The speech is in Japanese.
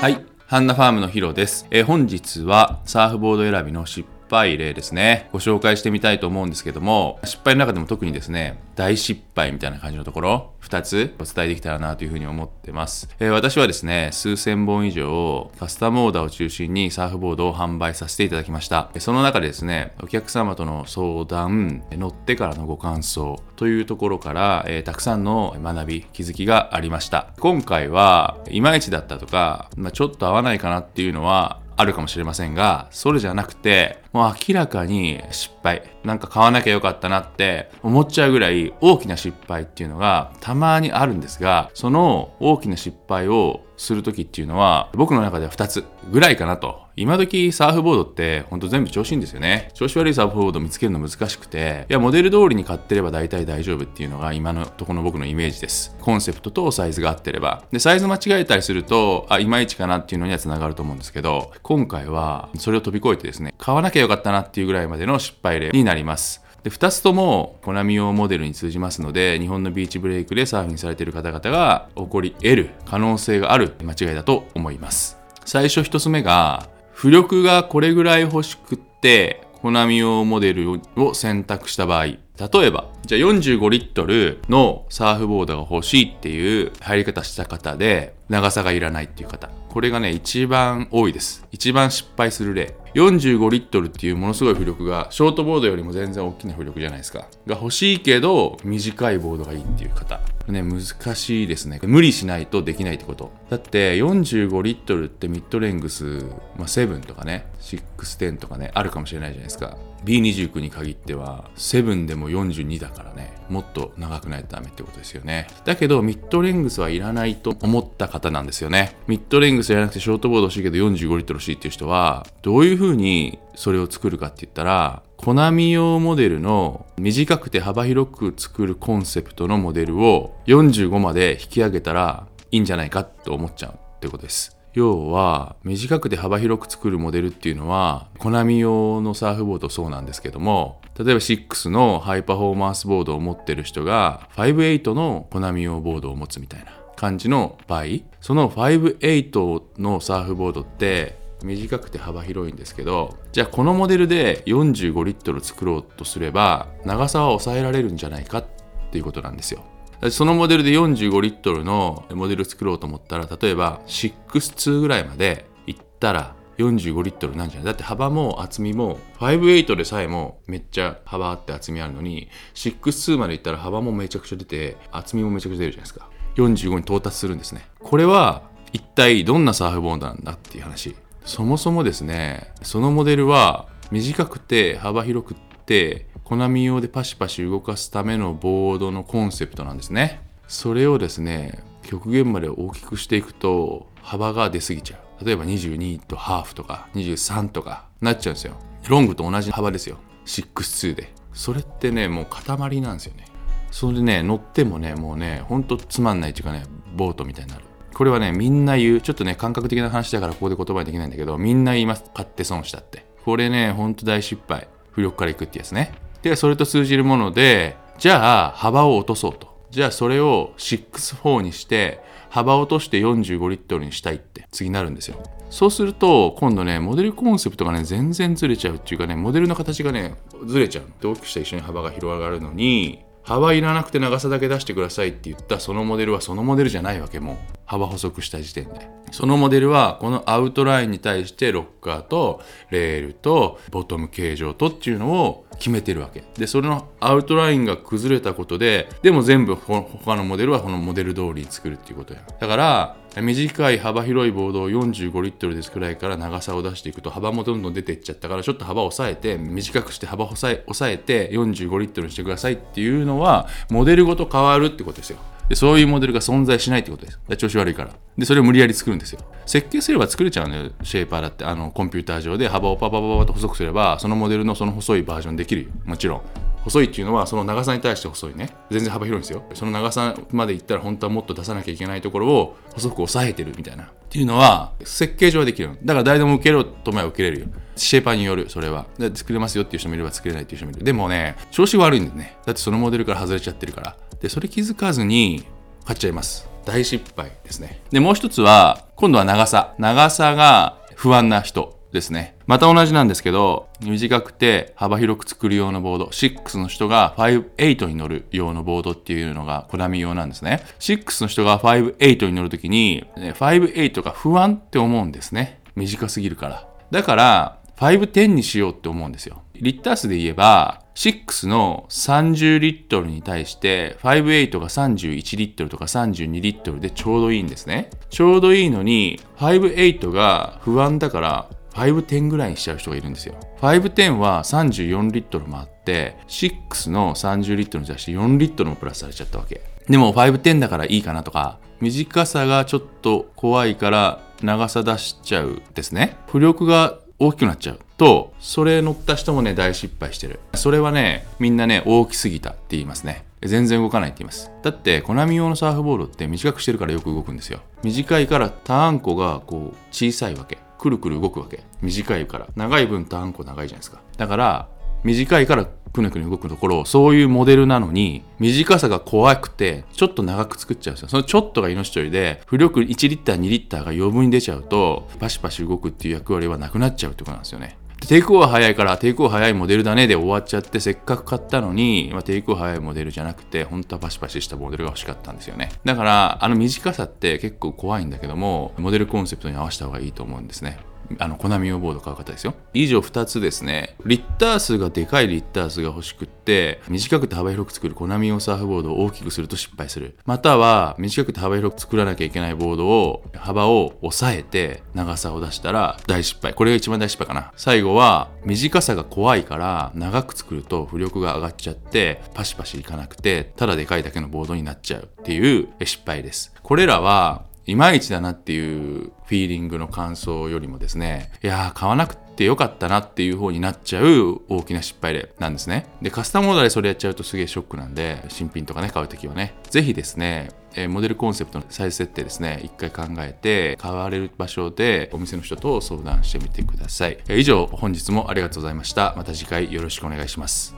はい。ハンナファームのヒロです。えー本日はサーフボード選びの失敗例ですね。ご紹介してみたいと思うんですけども、失敗の中でも特にですね、大失敗みたいな感じのところ、2つお伝えできたらなというふうに思ってます。えー私はですね、数千本以上カスタムオーダーを中心にサーフボードを販売させていただきました。その中でですね、お客様との相談、乗ってからのご感想というところから、えーたくさんの学び、気づきがありました。今回はいまいちだったとか、まあ、ちょっと合わないかなっていうのはあるかもしれませんが、それじゃなくて、もう明らかに失敗。なんか買わなきゃよかったなって思っちゃうぐらい大きな失敗っていうのがたまにあるんですが、その大きな失敗をするときっていうのは、僕の中では2つぐらいかなと。今時サーフボードってほんと全部調子いいんですよね。調子悪いサーフボード見つけるの難しくて、いや、モデル通りに買ってれば大体大丈夫っていうのが今のとこの僕のイメージです。コンセプトとサイズが合ってれば。で、サイズ間違えたりすると、あ、いまいちかなっていうのには繋がると思うんですけど、今回はそれを飛び越えてですね、買わなきゃよかったなっていうぐらいまでの失敗例になります。で2つともコナミ用モデルに通じますので日本のビーチブレイクでサーフィンされている方々が起こり得る可能性がある間違いだと思います。最初1つ目が浮力がこれぐらい欲しくってコナミ用モデルを選択した場合。例えばじゃあ45リットルのサーフボードが欲しいっていう入り方した方で長さがいらないっていう方。これがね一番多いです。一番失敗する例。45リットルっていうものすごい浮力がショートボードよりも全然大きな浮力じゃないですか。が欲しいけど短いボードがいいっていう方。ね難しいですね。無理しないとできないってこと。だって45リットルってミッドレングス、まあ、7とかね610とかねあるかもしれないじゃないですか。B29 に限っては7でも42だからねもっと長くないとダメってことですよね。だけどミッドレングスはいらないと思った方なんですよね。ミッドレングスじゃなくてショートボード欲しいけど45リットル欲しいっていう人はどういうふうにそれを作るかって言ったらコナミ用モデルの短くて幅広く作るコンセプトのモデルを45まで引き上げたらいいんじゃないかと思っちゃうってことです。要は短くて幅広く作るモデルっていうのはコナミ用のサーフボードそうなんですけども例えば6のハイパフォーマンスボードを持ってる人が58のコナミ用ボードを持つみたいな感じの場合その58のサーフボードって短くて幅広いんですけどじゃあこのモデルで45リットル作ろうとすれば長さは抑えられるんじゃないかっていうことなんですよ。そのモデルで45リットルのモデル作ろうと思ったら例えば62ぐらいまでいったら45リットルなんじゃない？だって幅も厚みも58でさえもめっちゃ幅あって厚みあるのに62までいったら幅もめちゃくちゃ出て厚みもめちゃくちゃ出るじゃないですか。45に到達するんですね。これは一体どんなサーフボードなんだっていう話。そもそもですねそのモデルは短くて幅広くってコナミ用でパシパシ動かすためのボードのコンセプトなんですね。それをですね極限まで大きくしていくと幅が出過ぎちゃう。例えば22とハーフとか23とかなっちゃうんですよ。ロングと同じ幅ですよ。62で。それってねもう塊なんですよね。それでね乗ってもねもうねほんとつまんないっていうかねボートみたいになる。これはねみんな言う。ちょっとね感覚的な話だからここで言葉にできないんだけどみんな言います。買って損したって。これねほんと大失敗。浮力からいくってやつね。でそれと通じるものでじゃあ幅を落とそうと。じゃあそれを64にして幅を落として45リットルにしたいって次になるんですよ。そうすると今度ねモデルコンセプトがね全然ずれちゃうっていうかねモデルの形がねずれちゃうで大きくした一緒に幅が広がるのに幅いらなくて長さだけ出してくださいって言ったそのモデルはそのモデルじゃないわけもう。幅細くした時点で。そのモデルはこのアウトラインに対してロッカーとレールとボトム形状とっていうのを決めてるわけ。でそのアウトラインが崩れたことででも全部他のモデルはこのモデル通りに作るっていうことや。だから短い幅広いボードを45リットルで作らいから長さを出していくと幅もどんどん出ていっちゃったからちょっと幅を抑えて短くして幅を抑え抑えて45リットルにしてくださいっていうのはモデルごと変わるってことですよ。でそういうモデルが存在しないってことです。調子悪いから。で、それを無理やり作るんですよ。設計すれば作れちゃうのよ、シェイパーだって。あの、コンピューター上で幅をパパパパと細くすれば、そのモデルのその細いバージョンできるよ。もちろん。細いっていうのはその長さに対して細いね。全然幅広いんですよ。その長さまでいったら本当はもっと出さなきゃいけないところを細く抑えてるみたいな。っていうのは設計上はできる。だから誰でも受けろと思えば受けれるよ。シェイパーによる、それは。で作れますよっていう人もいれば作れないっていう人もいる。でもね、調子悪いんだよね。だってそのモデルから外れちゃってるから。で、それ気づかずに買っちゃいます。大失敗ですね。で、もう一つは、今度は長さ。長さが不安な人ですね。また同じなんですけど、短くて幅広く作る用のボード。6の人が5、8に乗る用のボードっていうのがコナミ用なんですね。6の人が5、8に乗るときに、5、8が不安って思うんですね。短すぎるから。だから、510にしようって思うんですよ。リッター数で言えば、6の30リットルに対して58が31リットルとか32リットルでちょうどいいんですね。ちょうどいいのに58が不安だから510ぐらいにしちゃう人がいるんですよ。510は34リットルもあって6の30リットルに対して4リットルもプラスされちゃったわけ。でも510だからいいかなとか短さがちょっと怖いから長さ出しちゃうですね。浮力が大きくなっちゃうと、それ乗った人もね、大失敗してる。それはね、みんなね、大きすぎたって言いますね。全然動かないって言います。だって、コナミ用のサーフボードって短くしてるからよく動くんですよ。短いからターンコがこう小さいわけ。くるくる動くわけ。短いから。長い分ターンコ長いじゃないですか。だから、短いからくねくね動くところ、そういうモデルなのに、短さが怖くて、ちょっと長く作っちゃうんですよ。そのちょっとが命取りで、浮力1リッター、2リッターが余分に出ちゃうと、パシパシ動くっていう役割はなくなっちゃうってことなんですよね。テイクオフは早いからテイクオフ早いモデルだねで終わっちゃってせっかく買ったのに、まあ、テイクオフ早いモデルじゃなくて本当はパシパシしたモデルが欲しかったんですよね。だからあの短さって結構怖いんだけどもモデルコンセプトに合わせた方がいいと思うんですね。あのコナミ用ボード買う方ですよ。以上2つですね。リッター数がでかいリッター数が欲しくって短くて幅広く作るコナミ用サーフボードを大きくすると失敗する。または短くて幅広く作らなきゃいけないボードを幅を抑えて長さを出したら大失敗。これが一番大失敗かな。最後は短さが怖いから長く作ると浮力が上がっちゃってパシパシいかなくてただでかいだけのボードになっちゃうっていう失敗です。これらはいまいちだなっていうフィーリングの感想よりもですね、いやー買わなくてよかったなっていう方になっちゃう大きな失敗例なんですね。で、カスタムオーダーでそれやっちゃうとすげえショックなんで、新品とかね、買うときはね、ぜひですね、えモデルコンセプトのサイズ設定ですね、一回考えて、買われる場所でお店の人と相談してみてください。以上、本日もありがとうございました。また次回よろしくお願いします。